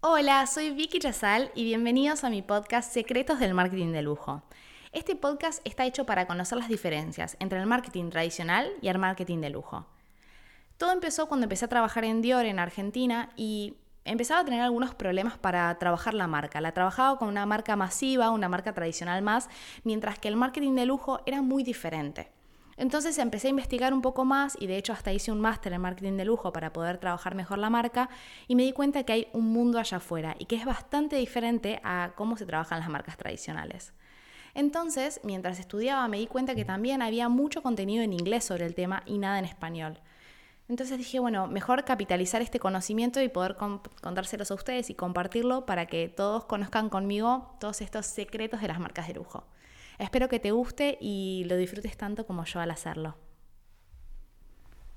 Hola, soy Vicky Chazal y bienvenidos a mi podcast Secretos del Marketing de Lujo. Este podcast está hecho para conocer las diferencias entre el marketing tradicional y el marketing de lujo. Todo empezó cuando empecé a trabajar en Dior en Argentina y empezaba a tener algunos problemas para trabajar la marca. La trabajaba con una marca masiva, una marca tradicional más, mientras que el marketing de lujo era muy diferente. Entonces empecé a investigar un poco más y de hecho hasta hice un máster en marketing de lujo para poder trabajar mejor la marca y me di cuenta que hay un mundo allá afuera y que es bastante diferente a cómo se trabajan las marcas tradicionales. Entonces, mientras estudiaba me di cuenta que también había mucho contenido en inglés sobre el tema y nada en español. Entonces dije, bueno, mejor capitalizar este conocimiento y poder contárselos a ustedes y compartirlo para que todos conozcan conmigo todos estos secretos de las marcas de lujo. Espero que te guste y lo disfrutes tanto como yo al hacerlo.